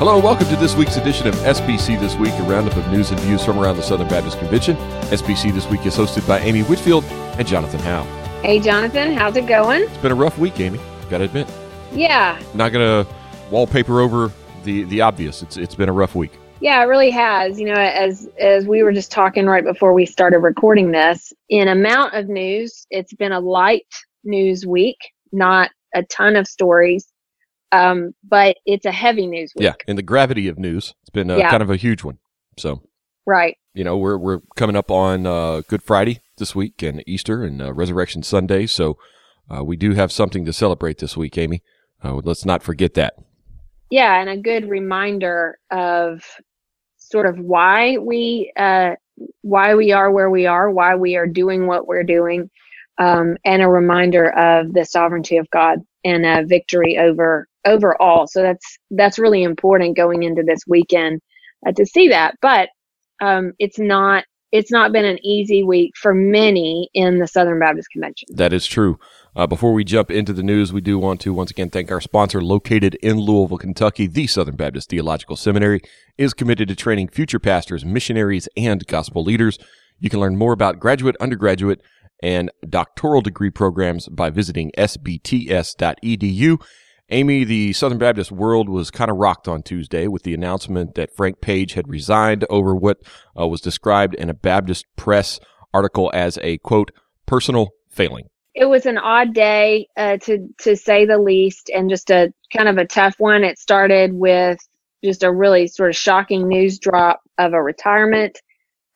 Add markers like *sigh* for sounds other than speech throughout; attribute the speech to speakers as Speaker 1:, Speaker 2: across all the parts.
Speaker 1: Hello, and welcome to this week's edition of SBC This Week, a roundup of news and views from around the Southern Baptist Convention. SBC This Week is hosted by Amy Whitfield and Jonathan Howe.
Speaker 2: Hey, Jonathan, how's it going?
Speaker 1: It's been a rough week, Amy. Gotta admit.
Speaker 2: Yeah.
Speaker 1: Not gonna wallpaper over the the obvious. It's it's been a rough week.
Speaker 2: Yeah, it really has. You know, as as we were just talking right before we started recording this, in amount of news, it's been a light news week, not a ton of stories. Um, but it's a heavy news week.
Speaker 1: Yeah, in the gravity of news, it's been uh,
Speaker 2: Yeah.
Speaker 1: kind of a huge one. So
Speaker 2: Right.
Speaker 1: you know we're we're coming up on uh, Good Friday this week and Easter and uh, Resurrection Sunday, so uh, we do have something to celebrate this week, Amy. Uh, let's not forget that.
Speaker 2: Yeah, and a good reminder of sort of why we uh why we are where we are, why we are doing what we're doing, um, and a reminder of the sovereignty of God and a victory over over all. So that's that's really important going into this weekend uh, to see that. But um, it's not it's not been an easy week for many in the Southern Baptist Convention.
Speaker 1: That is true. Uh, before we jump into the news, we do want to once again thank our sponsor, located in Louisville, Kentucky. The Southern Baptist Theological Seminary is committed to training future pastors, missionaries, and gospel leaders. You can learn more about graduate, undergraduate, and doctoral degree programs by visiting sbts.edu. Amy, the Southern Baptist world was kind of rocked on Tuesday with the announcement that Frank Page had resigned over what uh, was described in a Baptist press article as a quote, personal failing.
Speaker 2: it was an odd day uh, to to say the least and just a kind of a tough one it started with just a really sort of shocking news drop of a retirement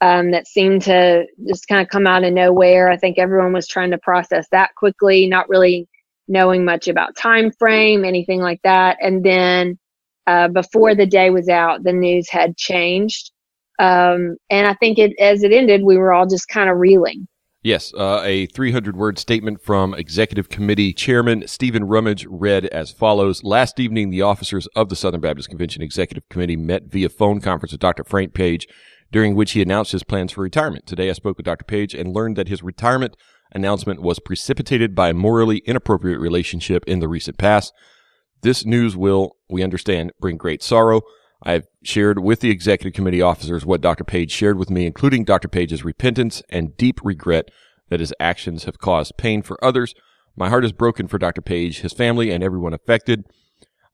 Speaker 2: um, that seemed to just kind of come out of nowhere i think everyone was trying to process that quickly not really knowing much about time frame anything like that and then uh, before the day was out the news had changed um, and i think it as it ended we were all just kind of reeling
Speaker 1: Yes, uh, a 300 word statement from Executive Committee Chairman Stephen Rummage read as follows. Last evening, the officers of the Southern Baptist Convention Executive Committee met via phone conference with Dr. Frank Page, during which he announced his plans for retirement. Today, I spoke with Dr. Page and learned that his retirement announcement was precipitated by a morally inappropriate relationship in the recent past. This news will, we understand, bring great sorrow. I've shared with the executive committee officers what Dr. Page shared with me, including Dr. Page's repentance and deep regret that his actions have caused pain for others. My heart is broken for Dr. Page, his family, and everyone affected.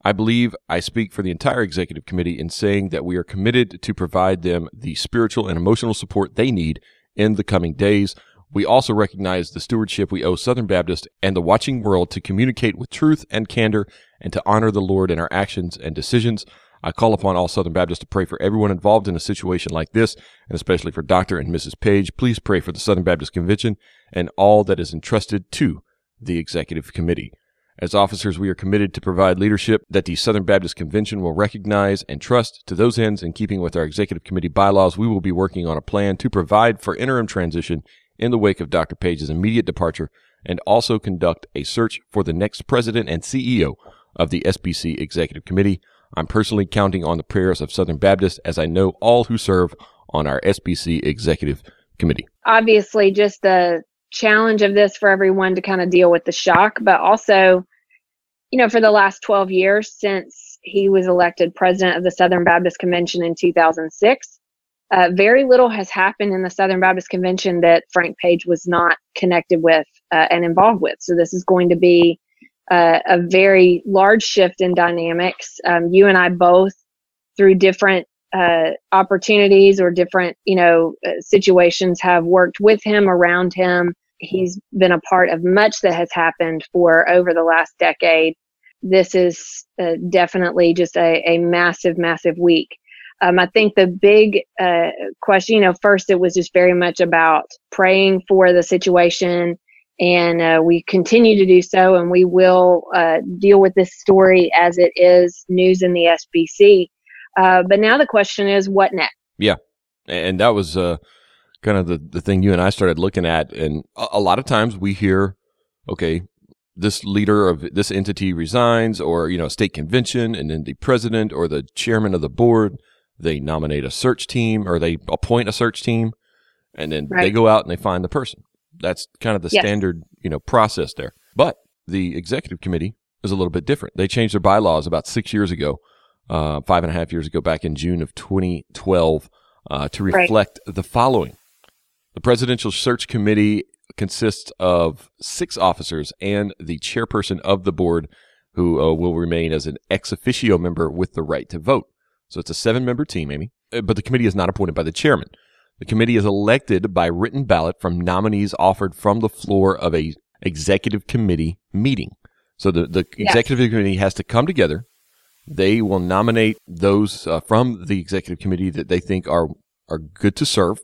Speaker 1: I believe I speak for the entire executive committee in saying that we are committed to provide them the spiritual and emotional support they need in the coming days. We also recognize the stewardship we owe Southern Baptist and the watching world to communicate with truth and candor and to honor the Lord in our actions and decisions. I call upon all Southern Baptists to pray for everyone involved in a situation like this, and especially for Dr. and Mrs. Page. Please pray for the Southern Baptist Convention and all that is entrusted to the Executive Committee. As officers, we are committed to provide leadership that the Southern Baptist Convention will recognize and trust. To those ends, in keeping with our Executive Committee bylaws, we will be working on a plan to provide for interim transition in the wake of Dr. Page's immediate departure and also conduct a search for the next president and CEO of the SBC Executive Committee. I'm personally counting on the prayers of Southern Baptists as I know all who serve on our SBC Executive Committee.
Speaker 2: obviously just the challenge of this for everyone to kind of deal with the shock, but also, you know, for the last 12 years since he was elected president of the Southern Baptist Convention in 2006, uh, very little has happened in the Southern Baptist Convention that Frank Page was not connected with uh, and involved with. So this is going to be uh, a very large shift in dynamics. Um, you and I both, through different uh, opportunities or different, you know, uh, situations have worked with him, around him. He's been a part of much that has happened for over the last decade. This is uh, definitely just a, a massive, massive week. Um, I think the big uh, question, you know, first it was just very much about praying for the situation, and uh, we continue to do so, and we will uh, deal with this story as it is news in the SBC. Uh, but now the question is, what next?
Speaker 1: Yeah, and that was uh, kind of the, the thing you and I started looking at. And a, a lot of times we hear, okay, this leader of this entity resigns, or you know, state convention, and then the president or the chairman of the board they nominate a search team or they appoint a search team, and then they go out and they find the person. That's kind of the
Speaker 2: Yes.
Speaker 1: standard you know process there. But the executive committee is a little bit different. They changed their bylaws about six years ago. uh, five and a half years ago, back in June of 2012, uh, to reflect right. the following. The Presidential Search Committee consists of six officers and the chairperson of the board, who uh, will remain as an ex officio member with the right to vote. So it's a seven member team, Amy, uh, but the committee is not appointed by the chairman. The committee is elected by written ballot from nominees offered from the floor of a executive committee meeting. So the, the yes. executive committee has to come together. They will nominate those uh, from the executive committee that they think are are good to serve.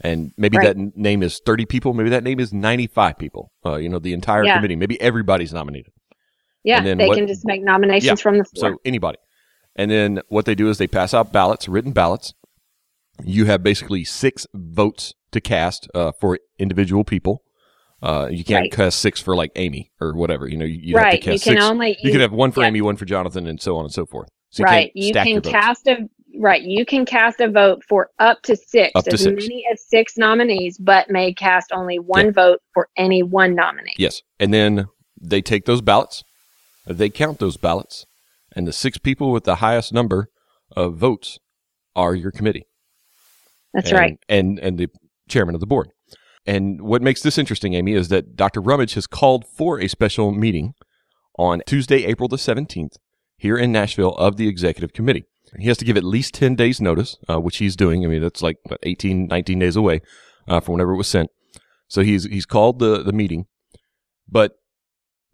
Speaker 1: And maybe right. that name is 30 people. Maybe that name is 95 people. Uh, you know, the entire yeah. committee. Maybe everybody's nominated.
Speaker 2: Yeah, they what, can just make nominations yeah, from the floor.
Speaker 1: So anybody. And then what they do is they pass out ballots, written ballots. You have basically six votes to cast uh, for individual people. Uh, you can't right. cast six for like Amy or whatever. You know, you, you right. have to cast you can six. Only, you, you can have one for yeah. Amy, one for Jonathan, and so on and so forth. So
Speaker 2: you right. You can cast a right. You can cast a vote for up to six,
Speaker 1: up to
Speaker 2: as
Speaker 1: six.
Speaker 2: many as six nominees, but may cast only one yeah. vote for any one nominee.
Speaker 1: Yes, and then they take those ballots, they count those ballots, and the six people with the highest number of votes are your committee.
Speaker 2: That's
Speaker 1: and,
Speaker 2: right.
Speaker 1: And and the chairman of the board. And what makes this interesting, Amy, is that Dr. Rummage has called for a special meeting on Tuesday, April the 17th, here in Nashville of the executive committee. He has to give at least 10 days notice, uh, which he's doing. I mean, that's like what, 18, 19 days away uh, from whenever it was sent. So he's, he's called the, the meeting. But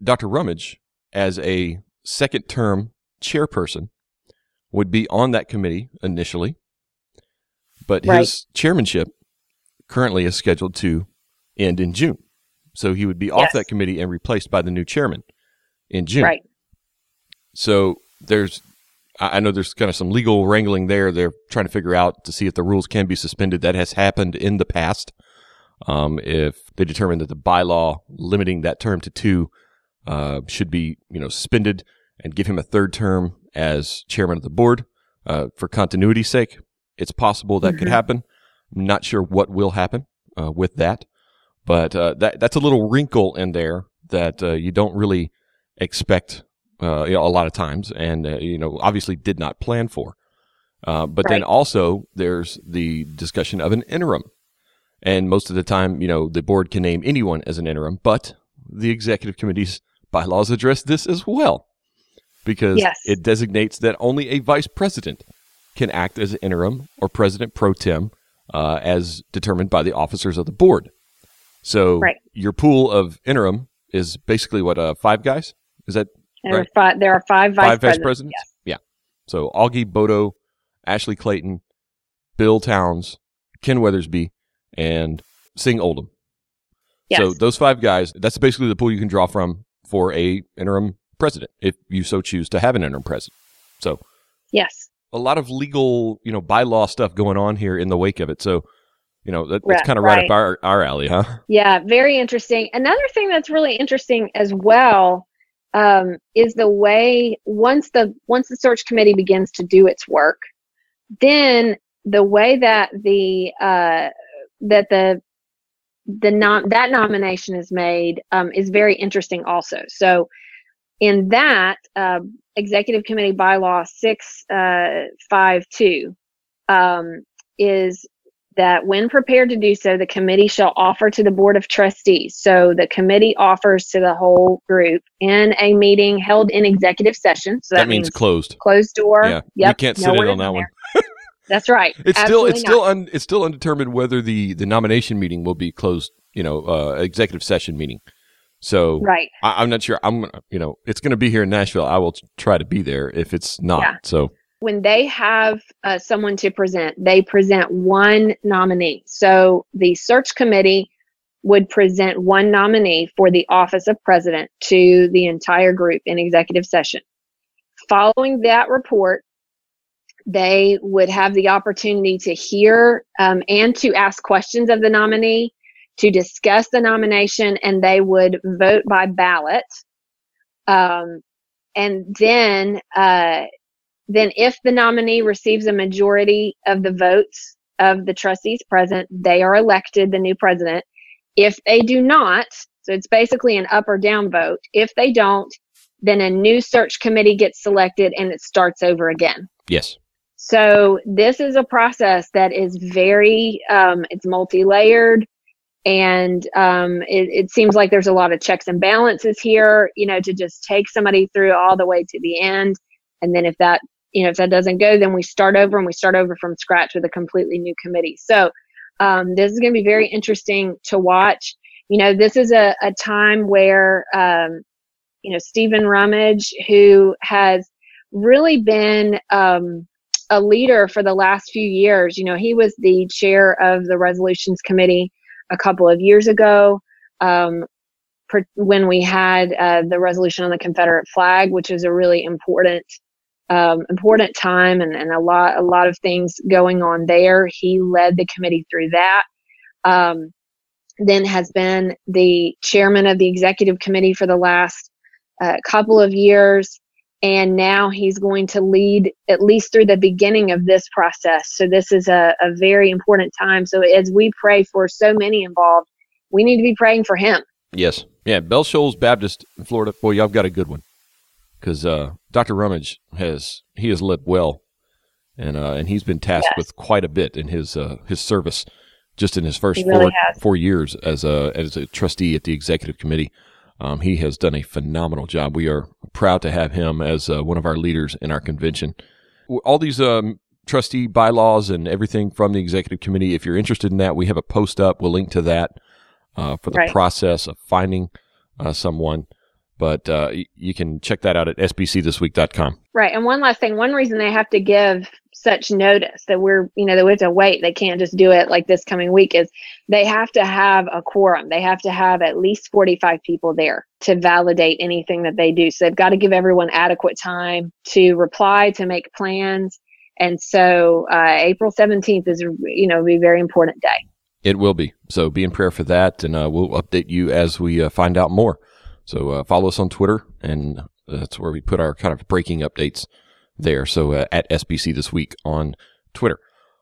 Speaker 1: Dr. Rummage, as a second term chairperson, would be on that committee initially. But right. his chairmanship currently is scheduled to end in June. So he would be off yes. that committee and replaced by the new chairman in June.
Speaker 2: Right.
Speaker 1: So there's, I know there's kind of some legal wrangling there. They're trying to figure out to see if the rules can be suspended. That has happened in the past. Um, if they determine that the bylaw limiting that term to two uh, should be, you know, suspended and give him a third term as chairman of the board uh, for continuity's sake, it's possible that mm-hmm. could happen. I'm not sure what will happen uh, with that, but uh, that that's a little wrinkle in there that uh, you don't really expect uh, you know, a lot of times, and uh, you know obviously did not plan for. Uh, but right. then also there's the discussion of an interim, and most of the time, you know, the board can name anyone as an interim, but the executive committee's bylaws address this as well because yes. it designates that only a vice president can act as an interim or president pro tem uh, as determined by the officers of the board. So right. your pool of interim is basically what uh, five guys is that
Speaker 2: there right? Are five, there are five vice
Speaker 1: five
Speaker 2: presidents.
Speaker 1: vice presidents. Yes. Yeah. So Augie Boto, Ashley Clayton, Bill Towns, Ken Weathersby, and Sing Oldham. Yes. So those five guys, that's basically the pool you can draw from for a interim president if you so choose to have an interim president. So
Speaker 2: yes,
Speaker 1: a lot of legal, you know, bylaw stuff going on here in the wake of it. So, you know, that, that's kind of right, right up our, our alley, huh?
Speaker 2: Yeah, very interesting. Another thing that's really interesting as well um, is the way once the once the search committee begins to do its work, then the way that the uh, that the the nom- that nomination is made um, is very interesting also. So in that uh, executive committee bylaw 652 uh, um, is that when prepared to do so, the committee shall offer to the board of trustees. So the committee offers to the whole group in a meeting held in executive session. So
Speaker 1: that, that means, means, closed,
Speaker 2: closed door.
Speaker 1: Yeah, yep, you can't sit in on that one. *laughs*
Speaker 2: That's right.
Speaker 1: It's still it's not. still un, it's still undetermined whether the the nomination meeting will be closed. You know, uh, executive session meeting. So
Speaker 2: right,
Speaker 1: I, am not sure. I'm you know it's going to be here in Nashville. I will try to be there if it's not. Yeah. So
Speaker 2: when they have uh, someone to present, they present one nominee. So the search committee would present one nominee for the office of president to the entire group in executive session. Following that report, they would have the opportunity to hear um, and to ask questions of the nominee to discuss the nomination and they would vote by ballot. Um, and then, uh, then if the nominee receives a majority of the votes of the trustees present, they are elected the new president. If they do not, so it's basically an up or down vote. If they don't, then a new search committee gets selected and it starts over again.
Speaker 1: Yes.
Speaker 2: So this is a process that is very, um, it's multi-layered and um, it, it, seems like there's a lot of checks and balances here you know to just take somebody through all the way to the end. And then if that you know if that doesn't go then we start over and we start over from scratch with a completely new committee. So um, this is going to be very interesting to watch. You know this is a, a time where um, you know stephen rummage who has really been um, a leader for the last few years you know he was the chair of the resolutions committee a couple of years ago um, per, when we had uh, the resolution on the Confederate flag, which is a really important um, important time and, and a lot a lot of things going on there. He led the committee through that. Um, then has been the chairman of the executive committee for the last uh, couple of years and now he's going to lead at least through the beginning of this process. So this is a, a very important time. So as we pray for so many involved, we need to be praying for him.
Speaker 1: Yes. Yeah. Bell Shoals Baptist in Florida. Boy, y'all got a good one. Because uh, Dr. Rummage has he has led well, and uh, and he's been tasked yes. with quite a bit in his uh, his service, just in his first really four has. four years as a as a trustee at the executive committee. Um, he has done a phenomenal job. We are proud to have him as uh, one of our leaders in our convention. All these um, trustee bylaws and everything from the executive committee, if you're interested in that, we have a post up. We'll link to that uh, for the right. process of finding uh, someone. But uh, you can check that out at sbcthisweek.com.
Speaker 2: Right. And one last thing one reason they have to give such notice that we're, you know, that we have to wait. They can't just do it like this coming week is they have to have a quorum. They have to have at least 45 people there to validate anything that they do. So they've got to give everyone adequate time to reply, to make plans. And so uh, April 17th is, you know, be a very important day.
Speaker 1: It will be. So be in prayer for that. And uh, we'll update you as we uh, find out more. So uh, follow us on Twitter, and that's where we put our kind of breaking updates there. So uh, at SBC this week on Twitter.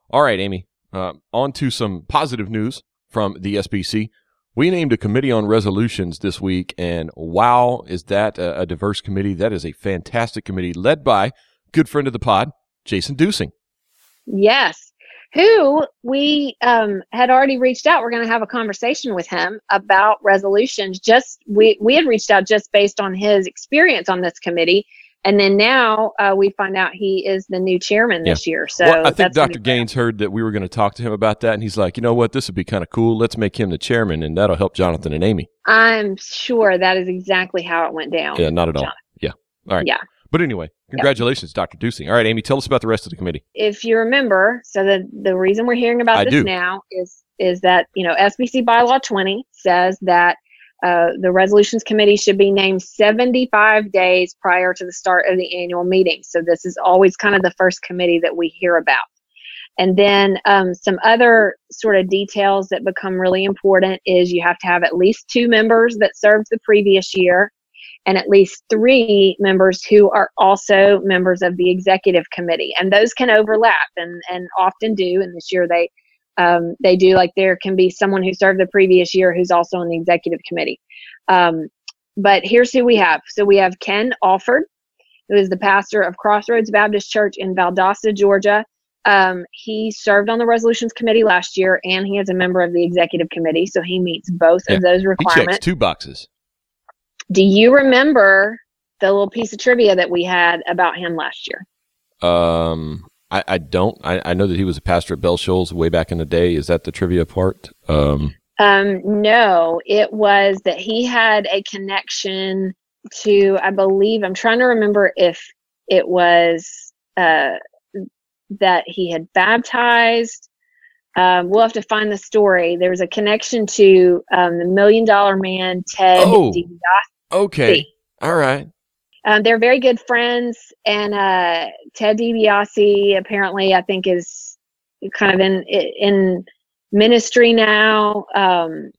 Speaker 1: All right, Amy, uh, on to some positive news from the SBC. We named a committee on resolutions this week, and wow, is that a, a diverse committee? That is a fantastic committee led by good friend of the pod, Jason Duesing.
Speaker 2: Yes, who we um, had already reached out. We're going to have a conversation with him about resolutions. Just we we had reached out just based on his experience on this committee, and then now uh, we find out he is the new chairman yeah. this year. So
Speaker 1: well, I think Dr. Gaines heard that we were going to talk to him about that, and he's like, you know what, this would be kind of cool. Let's make him the chairman, and that'll help Jonathan and Amy.
Speaker 2: I'm sure that is exactly how it went down.
Speaker 1: Yeah, not at all. Jonathan. Yeah. All right.
Speaker 2: Yeah.
Speaker 1: But anyway, congratulations, yep. Dr. Duesing. All right, Amy, tell us about the rest of the committee.
Speaker 2: If you remember, so the the reason we're hearing about I this do. now is is that you know SBC bylaw 20 says that uh, the resolutions committee should be named 75 days prior to the start of the annual meeting. So this is always kind of the first committee that we hear about. And then um, some other sort of details that become really important is you have to have at least two members that served the previous year and at least three members who are also members of the executive committee. And those can overlap and, and often do. And this year they um, they do like there can be someone who served the previous year who's also on the executive committee. Um, but here's who we have. So we have Ken Alford, who is the pastor of Crossroads Baptist Church in Valdosta, Georgia. Um, he served on the resolutions committee last year, and he is a member of the executive committee, so he meets both yeah, of those requirements. He checks
Speaker 1: two boxes.
Speaker 2: Do you remember the little piece of trivia that we had about him last year?
Speaker 1: Um, I, I don't. I, I know that he was a pastor at Bell Shoals way back in the day. Is that the trivia part?
Speaker 2: Um, um, no, it was that he had a connection to, I believe, I'm trying to remember if it was uh, that he had baptized. Um, we'll have to find the story. There was a connection to um, the Million Dollar Man, Ted oh, DiBiase.
Speaker 1: Okay. All right.
Speaker 2: Um, they're very good friends, and uh, Ted DiBiase apparently, I think, is kind of in in ministry now. Um,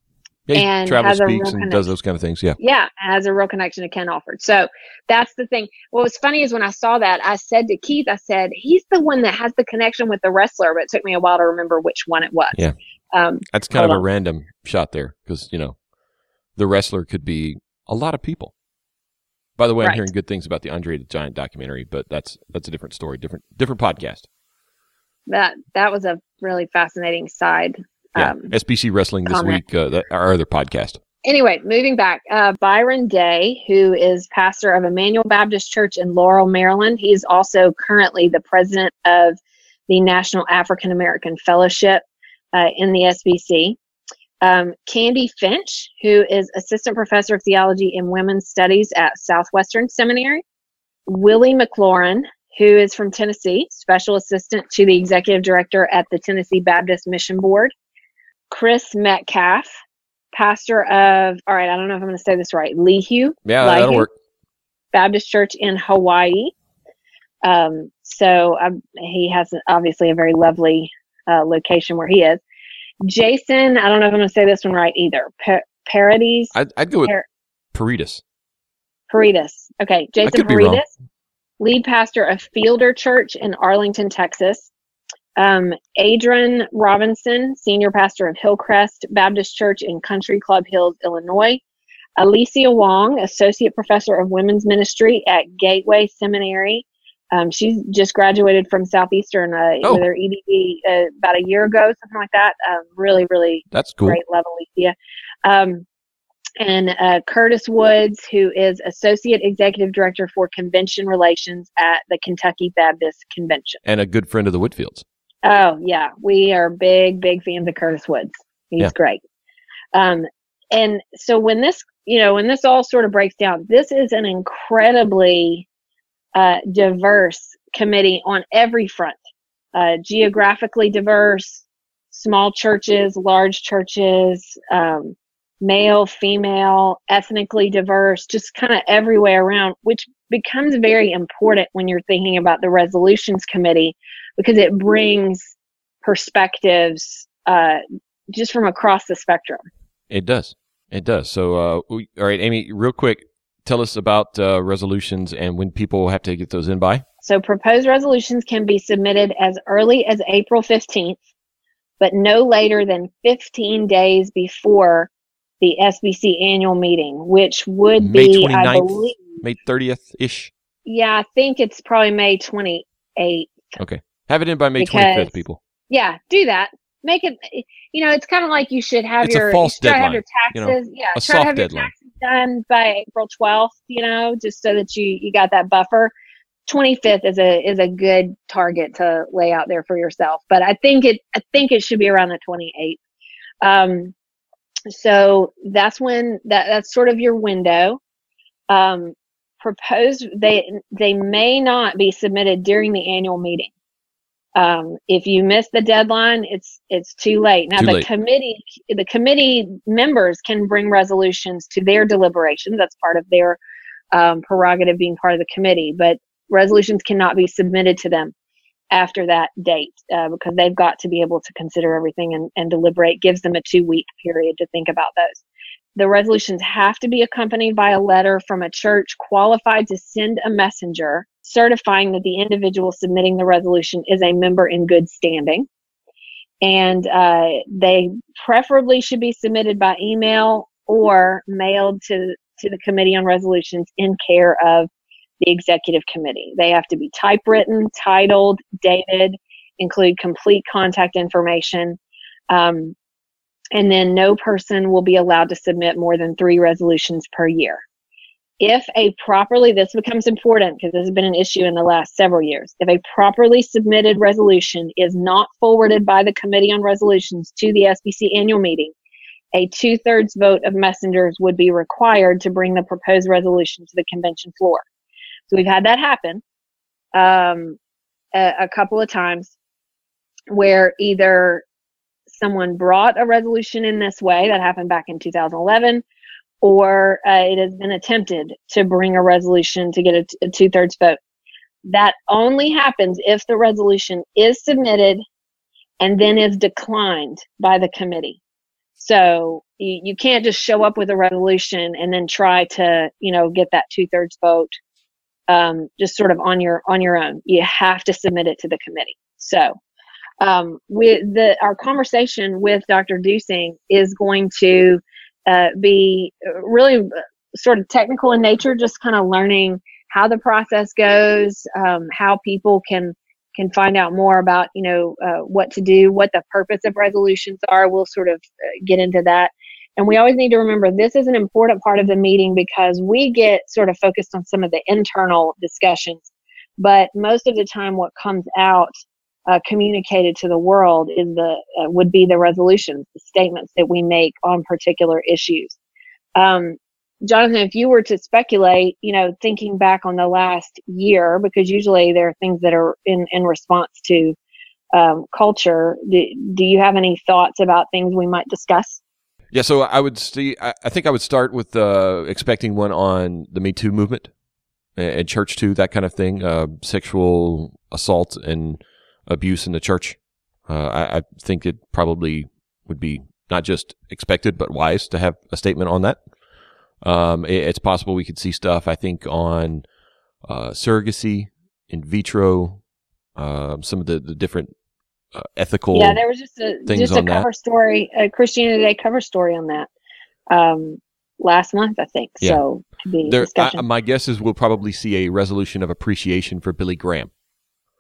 Speaker 1: yeah, and travels, speaks, and does those kind of things. Yeah,
Speaker 2: yeah, has a real connection to Ken Alford. So that's the thing. What was funny is when I saw that, I said to Keith, I said, "He's the one that has the connection with the wrestler," but it took me a while to remember which one it was.
Speaker 1: Yeah, um, that's kind of on. a random shot there because you know the wrestler could be a lot of people. By the way, I'm hearing good things about the Andre the Giant documentary, but that's that's a different story, different different podcast.
Speaker 2: That that was a really fascinating side.
Speaker 1: Yeah,
Speaker 2: Um,
Speaker 1: SBC Wrestling this
Speaker 2: comment.
Speaker 1: week, uh, that, our other podcast.
Speaker 2: anyway, moving back, uh, Byron Day, who is pastor of Emmanuel Baptist Church in Laurel, Maryland, he is also currently the president of the National African American Fellowship uh, in the SBC. Um, Candi Finch, who is assistant professor of theology and women's studies at Southwestern Seminary. Willie McLaurin, who is from Tennessee, special assistant to the executive director at the Tennessee Baptist Mission Board. Chris Metcalf, pastor of, all right, I don't know if I'm going to say this right, Lihu
Speaker 1: Yeah,
Speaker 2: Like
Speaker 1: that'll work.
Speaker 2: Baptist Church in Hawaii. Um, so um, he has obviously a very lovely uh, location where he is. Jason, I don't know if I'm going to say this one right either. Pa- Paradis,
Speaker 1: I'd, I'd go with
Speaker 2: Par-
Speaker 1: Peritas.
Speaker 2: Paredes. Okay, Jason. Paredes, lead pastor of Fielder Church in Arlington, Texas. Um, Adrian Robinson, senior pastor of Hillcrest Baptist Church in Country Club Hills, Illinois. Alicia Wong, associate professor of women's ministry at Gateway Seminary. Um, she's just graduated from Southeastern uh,
Speaker 1: Oh.
Speaker 2: with her EDD uh, about a year ago, something like that. Um, really, really
Speaker 1: That's cool.
Speaker 2: great level, Alicia. Um, and uh, Curtis Woods, who is Associate Executive Director for Convention Relations at the Kentucky Baptist Convention.
Speaker 1: And a good friend of the Whitfields.
Speaker 2: Oh, yeah. We are big, big fans of Curtis Woods. He's
Speaker 1: Yeah.
Speaker 2: great. Um, and so when this, you know, when this all sort of breaks down, this is an incredibly uh, diverse committee on every front. Uh, geographically diverse, small churches, large churches, um, male, female, ethnically diverse, just kind of every way around, which becomes very important when you're thinking about the resolutions committee because it brings perspectives uh, just from across the spectrum.
Speaker 1: It does. It does. So, uh, we, all right, Amy, real quick, tell us about uh, resolutions and when people have to get those in by.
Speaker 2: So proposed resolutions can be submitted as early as April 15th, but no later than 15 days before the SBC annual meeting, which would
Speaker 1: May
Speaker 2: be, I believe,
Speaker 1: May 30th ish.
Speaker 2: yeah, I think it's probably May 28th.
Speaker 1: Okay. Have it in by May
Speaker 2: Because-
Speaker 1: 25th, people.
Speaker 2: Yeah, do that. Make it, you know, it's kind of like you should have
Speaker 1: It's a
Speaker 2: your,
Speaker 1: false
Speaker 2: you to have your
Speaker 1: deadline, you
Speaker 2: taxes, yeah,
Speaker 1: a
Speaker 2: try to
Speaker 1: soft
Speaker 2: have
Speaker 1: deadline.
Speaker 2: Done by April 12th, you know, just so that you, you got that buffer. 25th is a, is a good target to lay out there for yourself, but I think it, I think it should be around the 28th. Um, so that's when that, that's sort of your window. Um, proposed, they, they may not be submitted during the annual meeting. Um, if you miss the deadline, it's it's too late. Now
Speaker 1: Too
Speaker 2: the
Speaker 1: late.
Speaker 2: committee the committee members can bring resolutions to their deliberations. That's part of their um, prerogative being part of the committee, but resolutions cannot be submitted to them after that date uh, because they've got to be able to consider everything and, and deliberate. Gives them a two week period to think about those. The resolutions have to be accompanied by a letter from a church qualified to send a messenger certifying that the individual submitting the resolution is a member in good standing. And uh, they preferably should be submitted by email or mailed to, to the Committee on Resolutions in care of the Executive Committee. They have to be typewritten, titled, dated, include complete contact information. Um, and then no person will be allowed to submit more than three resolutions per year if a properly this becomes important because this has been an issue in the last several years. If a properly submitted resolution is not forwarded by the committee on resolutions to the sbc annual meeting a two-thirds vote of messengers would be required to bring the proposed resolution to the convention floor. So we've had that happen um, a, a couple of times where either someone brought a resolution in this way that happened back in 2011 or uh, it has been attempted to bring a resolution to get a, t- a two thirds vote. That only happens if the resolution is submitted and then is declined by the committee. So you, you can't just show up with a resolution and then try to, you know, get that two thirds vote um, just sort of on your on your own. You have to submit it to the committee. So um, with the our conversation with Dr. Duesing is going to uh, be really sort of technical in nature, just kind of learning how the process goes, um, how people can can find out more about you know uh, what to do, what the purpose of resolutions are. We'll sort of uh, get into that. And we always need to remember this is an important part of the meeting because we get sort of focused on some of the internal discussions. But most of the time, what comes out uh, communicated to the world is the uh, would be the resolutions, the statements that we make on particular issues. Um, Jonathan, if you were to speculate, you know, thinking back on the last year, because usually there are things that are in in response to um, culture. Do, do you have any thoughts about things we might discuss?
Speaker 1: Yeah, so I would see. I think I would start with uh, expecting one on the Me Too movement and, church too, that kind of thing, uh, sexual assault and abuse in the church. Uh, I, I, think it probably would be not just expected but wise to have a statement on that. Um, it, it's possible we could see stuff. I think on uh, surrogacy, in vitro, um, some of the, the different uh, ethical.
Speaker 2: Yeah, there was just a just a cover that. story, a Christianity Today cover story on that um, last month, I think. Yeah. So there, I,
Speaker 1: my guess is we'll probably see a resolution of appreciation for Billy Graham.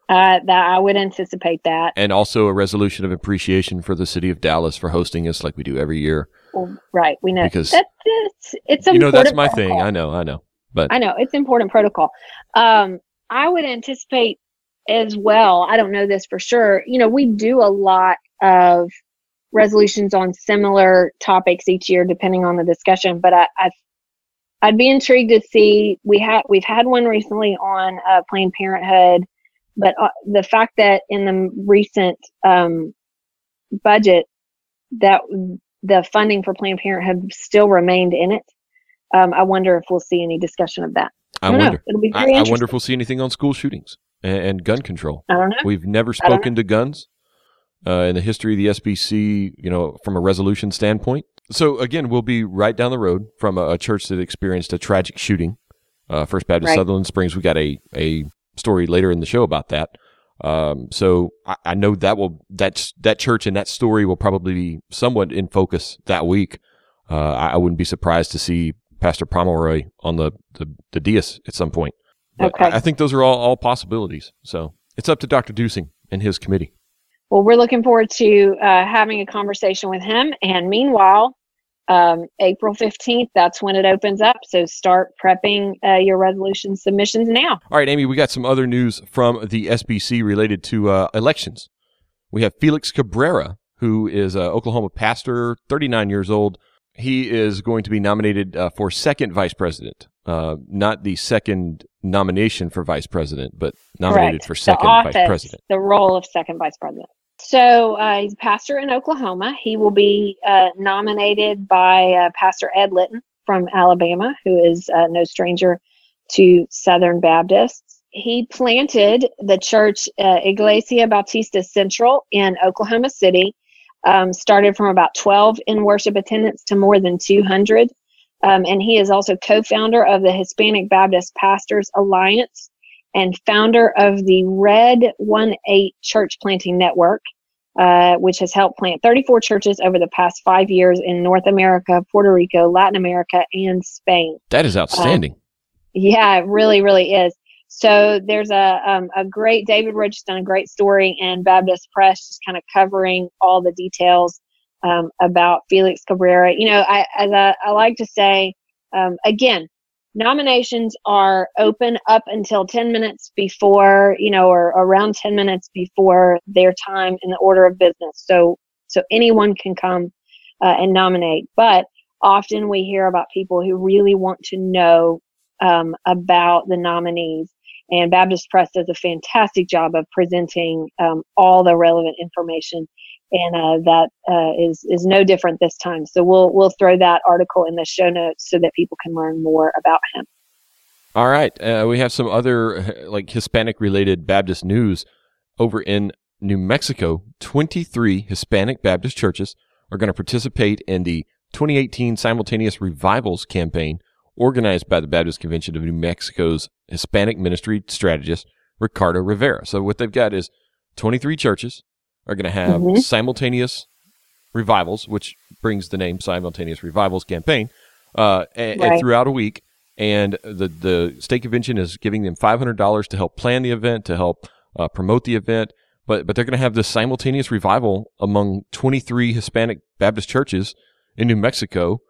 Speaker 2: Uh, that I would anticipate that,
Speaker 1: and also a resolution of appreciation for the city of Dallas for hosting us like we do every year.
Speaker 2: Well, right, we know because that's it's, it's you
Speaker 1: know that's my protocol. thing. I know, I know, but
Speaker 2: I know it's important protocol. Um, I would anticipate as well. I don't know this for sure. You know, we do a lot of resolutions on similar topics each year, depending on the discussion. But I, I I'd be intrigued to see. We had we've had one recently on uh, Planned Parenthood but uh, the fact that in the recent um, budget that the funding for Planned Parenthood still remained in it, um, I wonder if we'll see any discussion of that.
Speaker 1: I, I wonder. It'll be very I, I wonder if we'll see anything on school shootings and, and, gun control.
Speaker 2: I don't know.
Speaker 1: We've never spoken to guns uh, in the history of the SBC. You know, from a resolution standpoint. So again, we'll be right down the road from a, a church that experienced a tragic shooting. Uh, First Baptist right. Sutherland Springs. We got a a story later in the show about that. Um, so I, I, know that will that's that church and that story will probably be somewhat in focus that week. Uh, I, I, wouldn't be surprised to see Pastor Pomeroy on the the, the dais at some point. But okay. I, I, think those are all, all possibilities. So it's up to Dr. Duesing and his committee.
Speaker 2: Well, we're looking forward to uh, having a conversation with him. And meanwhile, um, April 15th, that's when it opens up. So start prepping uh, your resolution submissions now.
Speaker 1: All right, Amy, we got some other news from the SBC related to uh, elections. We have Felix Cabrera, who is an Oklahoma pastor, 39 years old. He is going to be nominated uh, for second vice president, uh, not the second nomination for vice president, but nominated Correct. for second office, vice president.
Speaker 2: The role of second vice president. So uh, he's a pastor in Oklahoma. He will be uh, nominated by uh, Pastor Ed Litton from Alabama, who is uh, no stranger to Southern Baptists. He planted the church uh, Iglesia Bautista Central in Oklahoma City, um, started from about 12 in worship attendance to more than 200. Um, and he is also co founder of the Hispanic Baptist Pastors Alliance and founder of the Red 1 8 Church Planting Network, uh, which has helped plant 34 churches over the past five years in North America, Puerto Rico, Latin America, and Spain.
Speaker 1: That is outstanding. Uh,
Speaker 2: yeah, it really, really is. So there's a um, a great David Roach done a great story in Baptist Press, just kind of covering all the details um, about Felix Cabrera. You know, I as I, I like to say, um, again, nominations are open up until 10 minutes before you know or around 10 minutes before their time in the order of business. So so anyone can come uh, and nominate. But often we hear about people who really want to know um, about the nominees. And baptist press does a fantastic job of presenting um, all the relevant information and uh, that uh, is is no different this time. So we'll we'll throw that article in the show notes so that people can learn more about him.
Speaker 1: All right, uh, we have some other *laughs* like Hispanic related Baptist news over in New Mexico. Twenty three Hispanic Baptist churches are going to participate in the 2018 Simultaneous Revivals campaign organized by the Baptist Convention of New Mexico's Hispanic ministry strategist Ricardo Rivera. So what they've got is 23 churches are going to have mm-hmm. simultaneous revivals, which brings the name Simultaneous Revivals Campaign, uh, and, right. and throughout a week. And the the state convention is giving them five hundred dollars to help plan the event, to help uh, promote the event. But but they're going to have this simultaneous revival among twenty three Hispanic Baptist churches in New Mexico.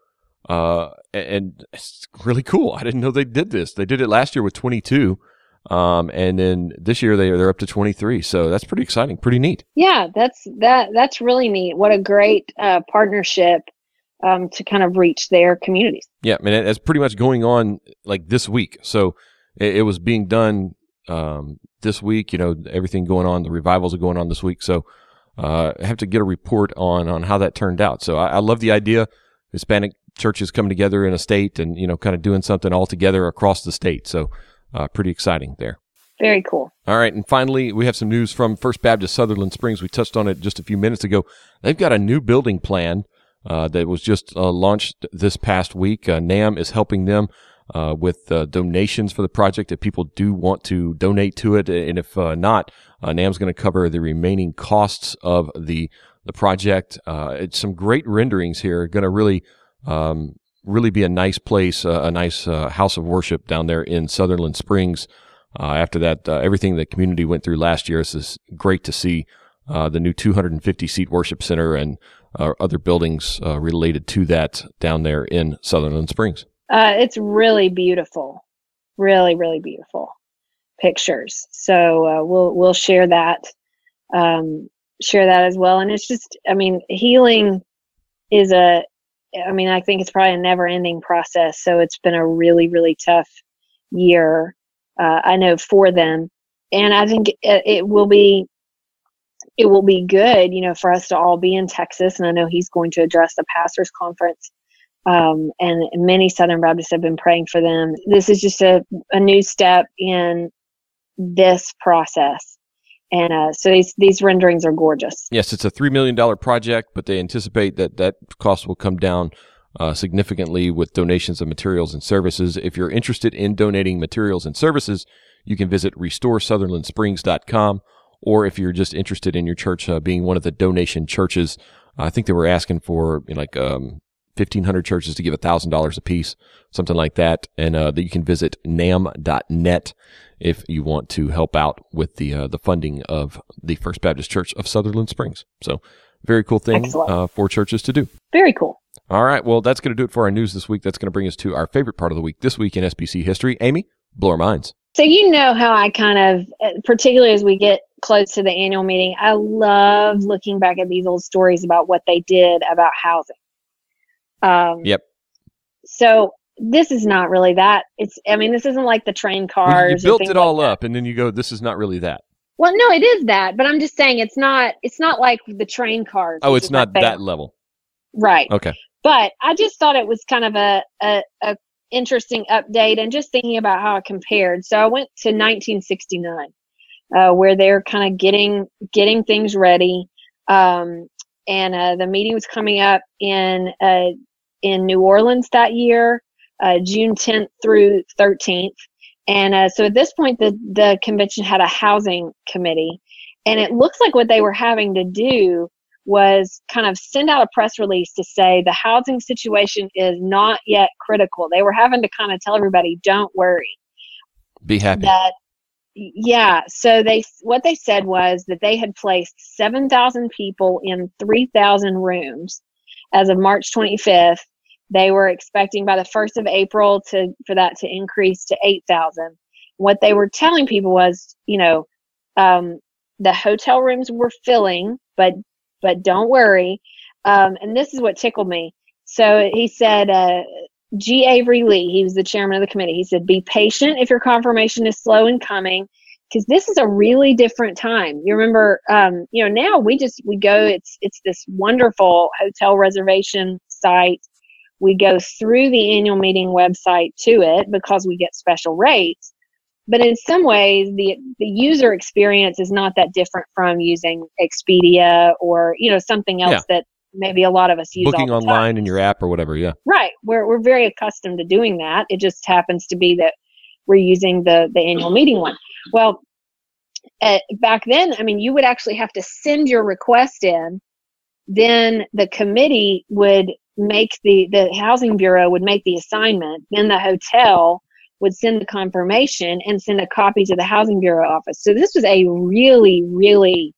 Speaker 1: Uh, and it's really cool. I didn't know they did this. They did it last year with 22. Um, and then this year they they're up to 23. So that's pretty exciting, pretty neat.
Speaker 2: Yeah, that's that that's really neat. What a great uh, partnership um, to kind of reach their communities.
Speaker 1: Yeah, I mean it's pretty much going on like this week. So it, it was being done um, this week. You know, everything going on. The revivals are going on this week. So uh, I have to get a report on on how that turned out. So I, I love the idea. Hispanic churches coming together in a state and you know kind of doing something all together across the state. So uh, pretty exciting there.
Speaker 2: Very cool.
Speaker 1: All right, and finally, we have some news from First Baptist Sutherland Springs. We touched on it just a few minutes ago. They've got a new building plan uh, that was just uh, launched this past week. Uh, NAMB is helping them uh, with uh, donations for the project if people do want to donate to it, and if not, NAMB's going to cover the remaining costs of the the project. it's some great renderings here. Going to really um, really be a nice place, uh, a nice uh, house of worship down there in Sutherland Springs. Uh, after that, uh, everything the community went through last year, is great to see uh, the new 250 seat worship center and uh, other buildings related to that down there in Sutherland Springs.
Speaker 2: it's really beautiful, really, really beautiful pictures. So we'll we'll share that, um, share that as well. And it's just, I mean, healing is a I mean, I think it's probably a never ending process. So it's been a really, really tough year. Uh, I know for them. And I think it, it, will be, it will be good, you know, for us to all be in Texas. And I know he's going to address the pastors conference. Um, and many Southern Baptists have been praying for them. This is just a, a new step in this process. And uh, so these these renderings are gorgeous.
Speaker 1: Yes, it's a three million dollar project, but they anticipate that that cost will come down uh, significantly with donations of materials and services. If you're interested in donating materials and services, you can visit restoresutherlandsprings.com. Or if you're just interested in your church uh, being one of the donation churches, I think they were asking for you know, like um, 1,500 churches to give $1,000 a piece, something like that. And uh, that you can visit namb.net if you want to help out with the uh, the funding of the First Baptist Church of Sutherland Springs. So, very cool thing uh, for churches to do.
Speaker 2: Very cool.
Speaker 1: All right. Well, that's going to do it for our news this week. That's going to bring us to our favorite part of the week this week in SBC history. Amy, blow our minds.
Speaker 2: So, you know how I kind of, uh, particularly as we get close to the annual meeting, I love looking back at these old stories about what they did about housing.
Speaker 1: Um, yep.
Speaker 2: So this is not really that. It's I mean, this isn't like the train cars.
Speaker 1: You built it all like up, and then you go, "This is not really that."
Speaker 2: Well, no, it is that, but I'm just saying it's not. It's not like the train cars.
Speaker 1: Oh, it's not that level.
Speaker 2: Right.
Speaker 1: Okay.
Speaker 2: But I just thought it was kind of a, a, a interesting update, and just thinking about how it compared. So I went to 1969, uh, where they're kind of getting getting things ready. Um, and uh, the meeting was coming up in uh, in New Orleans that year, uh, June 10th through 13th. And uh, so at this point, the, the convention had a housing committee. And it looks like what they were having to do was kind of send out a press release to say the housing situation is not yet critical. They were having to kind of tell everybody, don't worry.
Speaker 1: Be happy.
Speaker 2: That, yeah. So they, what they said was that they had placed 7,000 people in 3,000 rooms as of March 25th they were expecting by the 1st of April to for that to increase to 8,000. What they were telling people was, you know, um, the hotel rooms were filling, but but don't worry. Um, and this is what tickled me. So he said, uh, G. Avery Lee, he was the chairman of the committee. He said, "Be patient if your confirmation is slow in coming." Because this is a really different time. You remember, um, you know, now we just we go. It's it's this wonderful hotel reservation site we go through the annual meeting website to it because we get special rates. But in some ways, the the user experience is not that different from using Expedia or you know something else yeah. that maybe a lot of us use.
Speaker 1: Booking online in your app or whatever, yeah.
Speaker 2: Right. We're we're very accustomed to doing that. It just happens to be that we're using the the annual meeting one. Well, uh, back then, I mean, you would actually have to send your request in. Then the committee would make the the housing bureau would make the assignment. Then the hotel would send the confirmation and send a copy to the housing bureau office. So this was a really really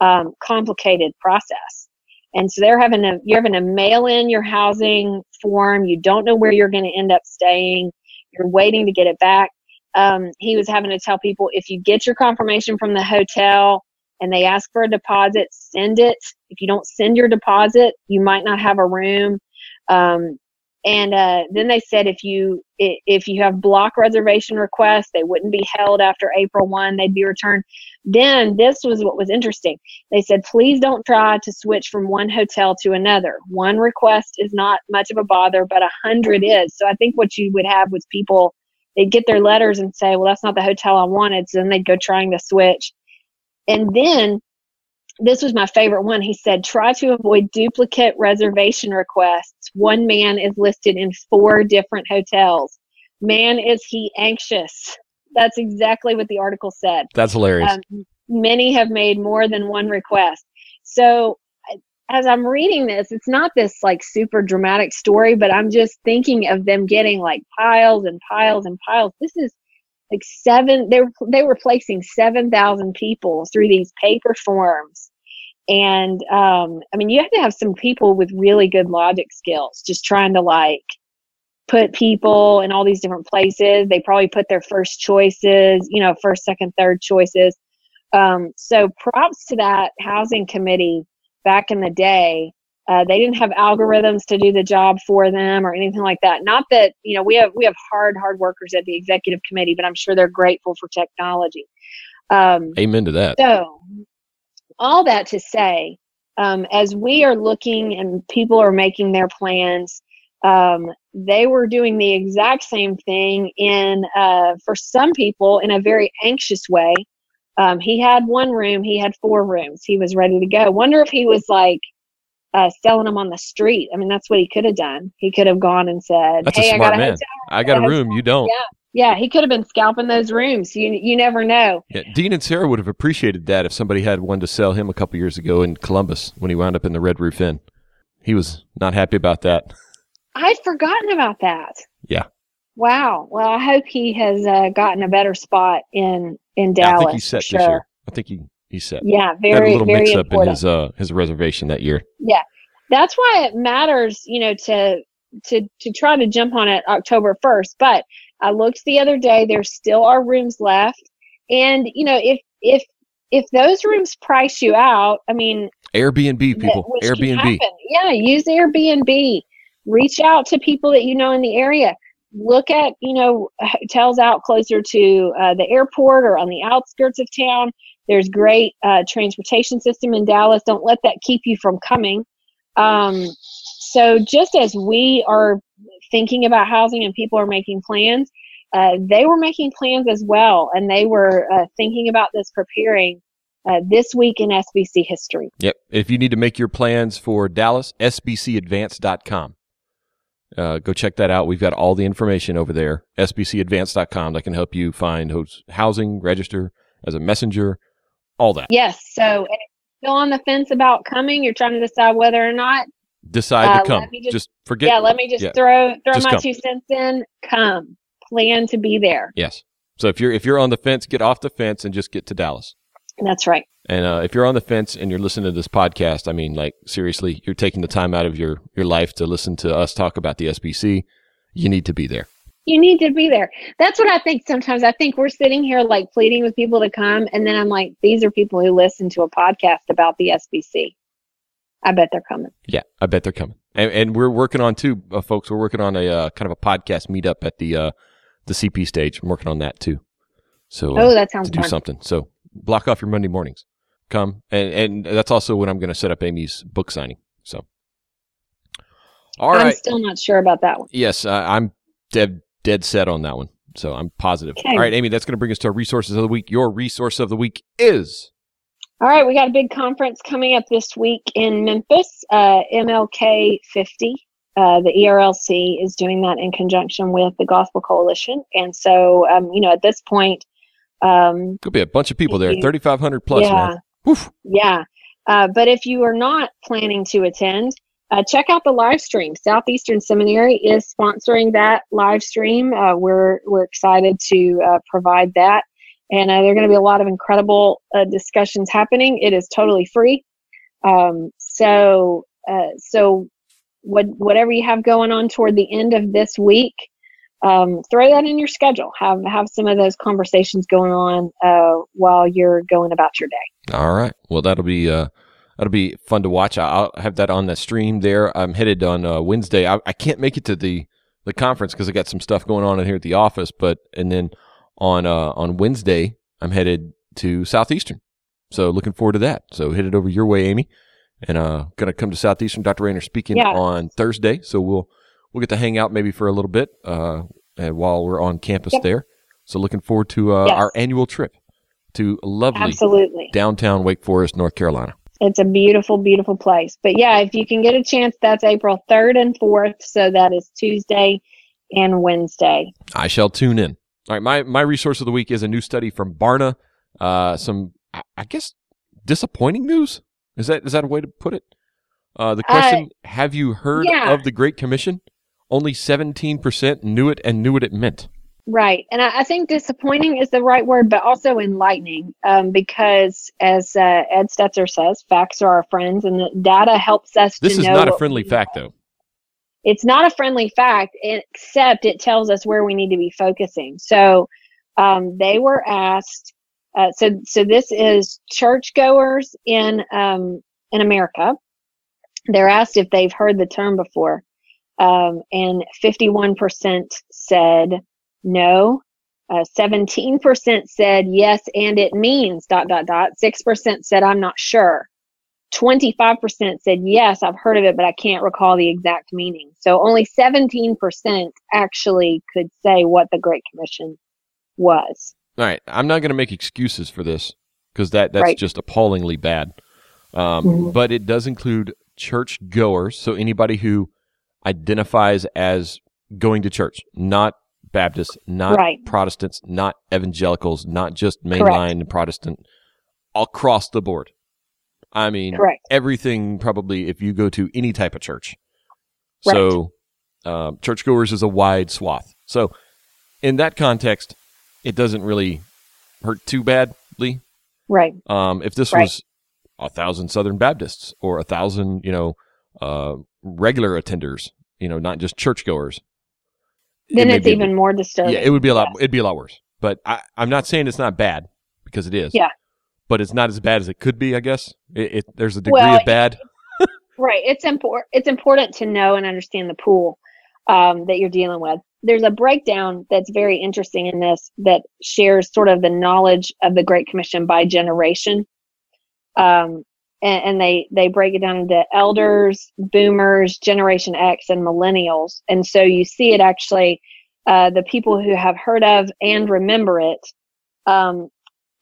Speaker 2: um, complicated process. And so they're having to you're having to mail in your housing form. You don't know where you're going to end up staying. You're waiting to get it back um, he was having to tell people if you get your confirmation from the hotel and they ask for a deposit, send it. If you don't send your deposit, you might not have a room. Um, and uh, then they said if you if you have block reservation requests, they wouldn't be held after April one; they'd be returned. Then this was what was interesting. They said, please don't try to switch from one hotel to another. One request is not much of a bother, but a hundred is. So I think what you would have was people they'd get their letters and say, well, that's not the hotel I wanted. So then they'd go trying to switch. And then this was my favorite one. He said, try to avoid duplicate reservation requests. One man is listed in four different hotels. Man, is he anxious? That's exactly what the article said.
Speaker 1: That's hilarious. Um,
Speaker 2: many have made more than one request. So as I'm reading this, it's not this like super dramatic story, but I'm just thinking of them getting like piles and piles and piles. This is like seven they were they were placing 7,000 people through these paper forms. And um, i mean you have to have some people with really good logic skills just trying to like put people in all these different places. They probably put their first choices you know first second third choices. Um, so props to that housing committee back in the day uh, they didn't have algorithms to do the job for them or anything like that. Not that you know we have we have hard hard workers at the executive committee, but I'm sure they're grateful for technology.
Speaker 1: Um, Amen to that.
Speaker 2: So, all that to say, um, as we are looking and people are making their plans, um, they were doing the exact same thing in uh, for some people in a very anxious way. Um, he had one room, he had four rooms. He was ready to go. Wonder if he was like uh, selling them on the street. I mean, that's what he could have done. He could have gone and said,
Speaker 1: that's
Speaker 2: "Hey,
Speaker 1: I got
Speaker 2: a
Speaker 1: man.
Speaker 2: hotel.
Speaker 1: I got a room. You don't."
Speaker 2: Yeah. Yeah, he could have been scalping those rooms. You you never know.
Speaker 1: Yeah, Dean and Sarah would have appreciated that if somebody had one to sell him a couple years ago in Columbus when he wound up in the Red Roof Inn. He was not happy about that.
Speaker 2: I'd forgotten about that.
Speaker 1: Yeah.
Speaker 2: Wow. Well, I hope he has uh, gotten a better spot in in Dallas. Yeah, I think
Speaker 1: he's set
Speaker 2: sure.
Speaker 1: this year. I think he he set.
Speaker 2: Yeah, very
Speaker 1: Had a little mix
Speaker 2: important.
Speaker 1: up in his uh his reservation that year.
Speaker 2: Yeah, that's why it matters, you know, to to to try to jump on it October 1st. But I looked the other day, there still are rooms left. And, you know, if if if those rooms price you out, I mean
Speaker 1: Airbnb people. Airbnb.
Speaker 2: Yeah, use Airbnb. Reach out to people that you know in the area. Look at, you know, hotels out closer to uh, the airport or on the outskirts of town. There's great uh, transportation system in Dallas. Don't let that keep you from coming. Um, so just as we are thinking about housing and people are making plans, uh, they were making plans as well, and they were uh, thinking about this, preparing uh, this week in SBC history.
Speaker 1: Yep. If you need to make your plans for Dallas, sbcadvance.com. Uh, go check that out. We've got all the information over there. sbcadvance.com that can help you find housing, register as a messenger, all that.
Speaker 2: Yes. So if you're still on the fence about coming, you're trying to decide whether or not
Speaker 1: decide uh, to come. Just, just, forget.
Speaker 2: Yeah, let me just yeah. throw throw just my come. two cents in. Come, plan to be there.
Speaker 1: Yes. So if you're if you're on the fence, get off the fence and just get to Dallas.
Speaker 2: That's right.
Speaker 1: And uh, if you're on the fence and you're listening to this podcast, I mean, like seriously, you're taking the time out of your your life to listen to us talk about the SBC. You need to be there
Speaker 2: you need to be there. That's what I think sometimes. I think we're sitting here like pleading with people to come, and then I'm like, these are people who listen to a podcast about the SBC. I bet they're coming.
Speaker 1: Yeah, I bet they're coming. And, and we're working on too, uh, folks. We're working on a uh, kind of a podcast meetup at the uh, the CP stage. I'm working on that too. So
Speaker 2: oh, that sounds
Speaker 1: to do
Speaker 2: fun.
Speaker 1: something. So block off your Monday mornings. Come and and that's also when I'm going to set up Amy's book signing. So.
Speaker 2: All right. I'm still not sure about that one.
Speaker 1: Yes, uh, I'm dead dead set on that one. So I'm positive. Okay. All right, Amy, that's going to bring us to our resources of the week. Your resource of the week is.
Speaker 2: All right, we got a big conference coming up this week in Memphis, uh, MLK 50. Uh, the ERLC is doing that in conjunction with the Gospel Coalition. And so, um, you know, at this point, um,
Speaker 1: could be a bunch of people there, 3,500 plus.
Speaker 2: Yeah. Yeah. Uh, but if you are not planning to attend, uh, check out the live stream. Southeastern Seminary is sponsoring that live stream. Uh, we're we're excited to uh, provide that, and uh, there are going to be a lot of incredible uh, discussions happening. It is totally free, um, so uh, so what whatever you have going on toward the end of this week, um, throw that in your schedule. Have have some of those conversations going on uh, while you're going about your day.
Speaker 1: All right. Well, that'll be uh, that'll be fun to watch. I'll have that on the stream there. I'm headed on uh, Wednesday. I, I, can't make it to the the conference because I got some stuff going on in here at the office. But and then on uh, on Wednesday, I'm headed to Southeastern. So looking forward to that. So headed over your way, Amy, and uh, gonna come to Southeastern. Dr. Rainer speaking yeah. on Thursday, so we'll we'll get to hang out maybe for a little bit uh, while we're on campus yep. there. So looking forward to uh, yes. our annual trip to lovely
Speaker 2: Absolutely.
Speaker 1: downtown Wake Forest, North Carolina.
Speaker 2: It's a beautiful, beautiful place. But yeah, if you can get a chance, that's April 3rd and 4th. So that is Tuesday and Wednesday.
Speaker 1: I shall tune in. All right. My, my resource of the week is a new study from Barna. Uh, some, I guess, disappointing news. Is that, is that a way to put it? Uh, the question, uh, have you heard yeah. of the Great Commission? Only 17% knew it and knew what it meant.
Speaker 2: Right. And I, I, think disappointing is the right word, but also enlightening um, because, as uh, Ed Stetzer says, facts are our friends and the data helps us
Speaker 1: this
Speaker 2: is
Speaker 1: not a friendly fact, though.
Speaker 2: It's not a friendly fact, except it tells us where we need to be focusing. So um, they were asked. Uh, so, so this is churchgoers in um, in America. They're asked if they've heard the term before, um, and 51% said no. Uh, 17% said yes, and it means dot, dot, dot. 6% said I'm not sure. 25% said yes, I've heard of it, but I can't recall the exact meaning. So only 17% actually could say what the Great Commission was.
Speaker 1: All right. I'm not going to make excuses for this because that, that's right. just appallingly bad. Um, mm-hmm. But it does include church goers. So anybody who identifies as going to church, not Baptists, not right. Protestants, not evangelicals, not just mainline. Protestant, across the board. I mean, Correct. everything probably if you go to any type of church. Right. So, um, churchgoers is a wide swath. So, in that context, it doesn't really hurt too badly.
Speaker 2: Right.
Speaker 1: Um, if this right. was a thousand Southern Baptists or a thousand, you know, uh, regular attenders, you know, not just churchgoers,
Speaker 2: then it's even more disturbing.
Speaker 1: Yeah, it would be a lot. It'd be a lot worse. But I, I'm not saying it's not bad because it is.
Speaker 2: Yeah.
Speaker 1: But it's not as bad as it could be. I guess it, it there's a degree well, of bad. *laughs*
Speaker 2: right. It's important. It's important to know and understand the pool um, that you're dealing with. There's a breakdown that's very interesting in this that shares sort of the knowledge of the Great Commission by generation. Um, and, and, they they break it down into elders, boomers, Generation X, and millennials. And so you see it actually, uh, the people who have heard of and remember it, um,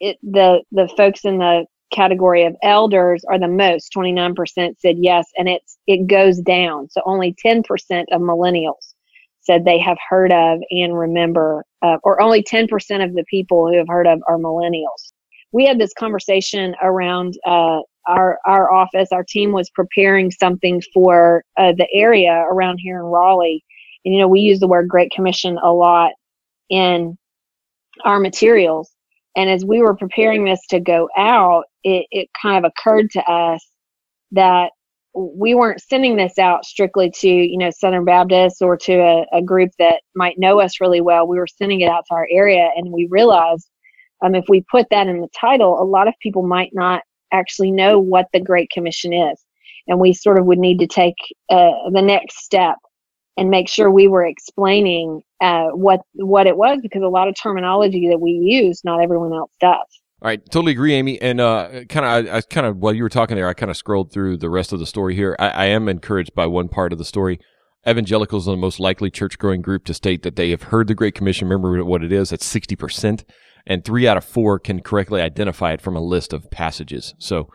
Speaker 2: it the the folks in the category of elders are the most. Twenty nine percent said yes, and it's it goes down. So only ten percent of millennials said they have heard of and remember, uh, or only ten percent of the people who have heard of are millennials we had this conversation around uh, our our office, our team was preparing something for uh, the area around here in Raleigh, and you know we use the word Great Commission a lot in our materials. And as we were preparing this to go out, it, it kind of occurred to us that we weren't sending this out strictly to you know Southern Baptists or to a, a group that might know us really well. We were sending it out to our area, and we realized um, if we put that in the title, a lot of people might not actually know what the Great Commission is. And we sort of would need to take uh, the next step and make sure we were explaining uh, what what it was because a lot of terminology that we use, not everyone else does.
Speaker 1: All right, totally agree, Amy. And uh, kind of, I, I kind of while you were talking there, I kind of scrolled through the rest of the story here. I, I am encouraged by one part of the story. Evangelicals are the most likely church growing group to state that they have heard the Great Commission. Remember what it is? That's sixty percent and three out of four can correctly identify it from a list of passages. So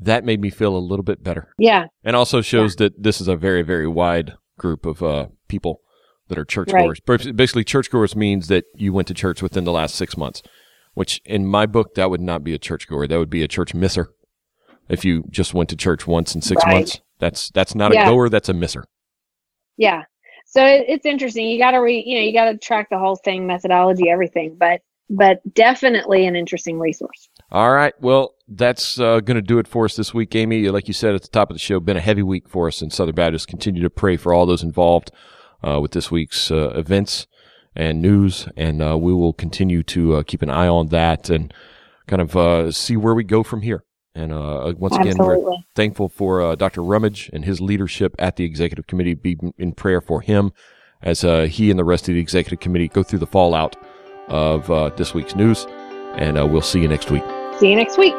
Speaker 1: that made me feel a little bit better.
Speaker 2: Yeah.
Speaker 1: And also shows yeah. that this is a very, very wide group of uh, people that are churchgoers. Right. Basically, churchgoers means that you went to church within the last six months, which in my book, that would not be a churchgoer. That would be a church misser. if you just went to church once in six
Speaker 2: Right.
Speaker 1: months. That's that's not
Speaker 2: Yeah.
Speaker 1: a goer. That's a misser.
Speaker 2: Yeah. So it, it's interesting. You got to re, you know, you got to track the whole thing, methodology, everything, but, but definitely an interesting resource.
Speaker 1: All right. Well, that's uh, going to do it for us this week, Amy. Like you said at the top of the show, been a heavy week for us in Southern Baptist. Continue to pray for all those involved uh, with this week's uh, events and news, and uh, we will continue to uh, keep an eye on that and kind of uh, see where we go from here. And uh, once again, we're thankful for uh, Dr. Rummage and his leadership at the executive committee. Be in prayer for him as uh, he and the rest of the executive committee go through the fallout of uh, this week's news. And uh, we'll see you next week.
Speaker 2: See you next week.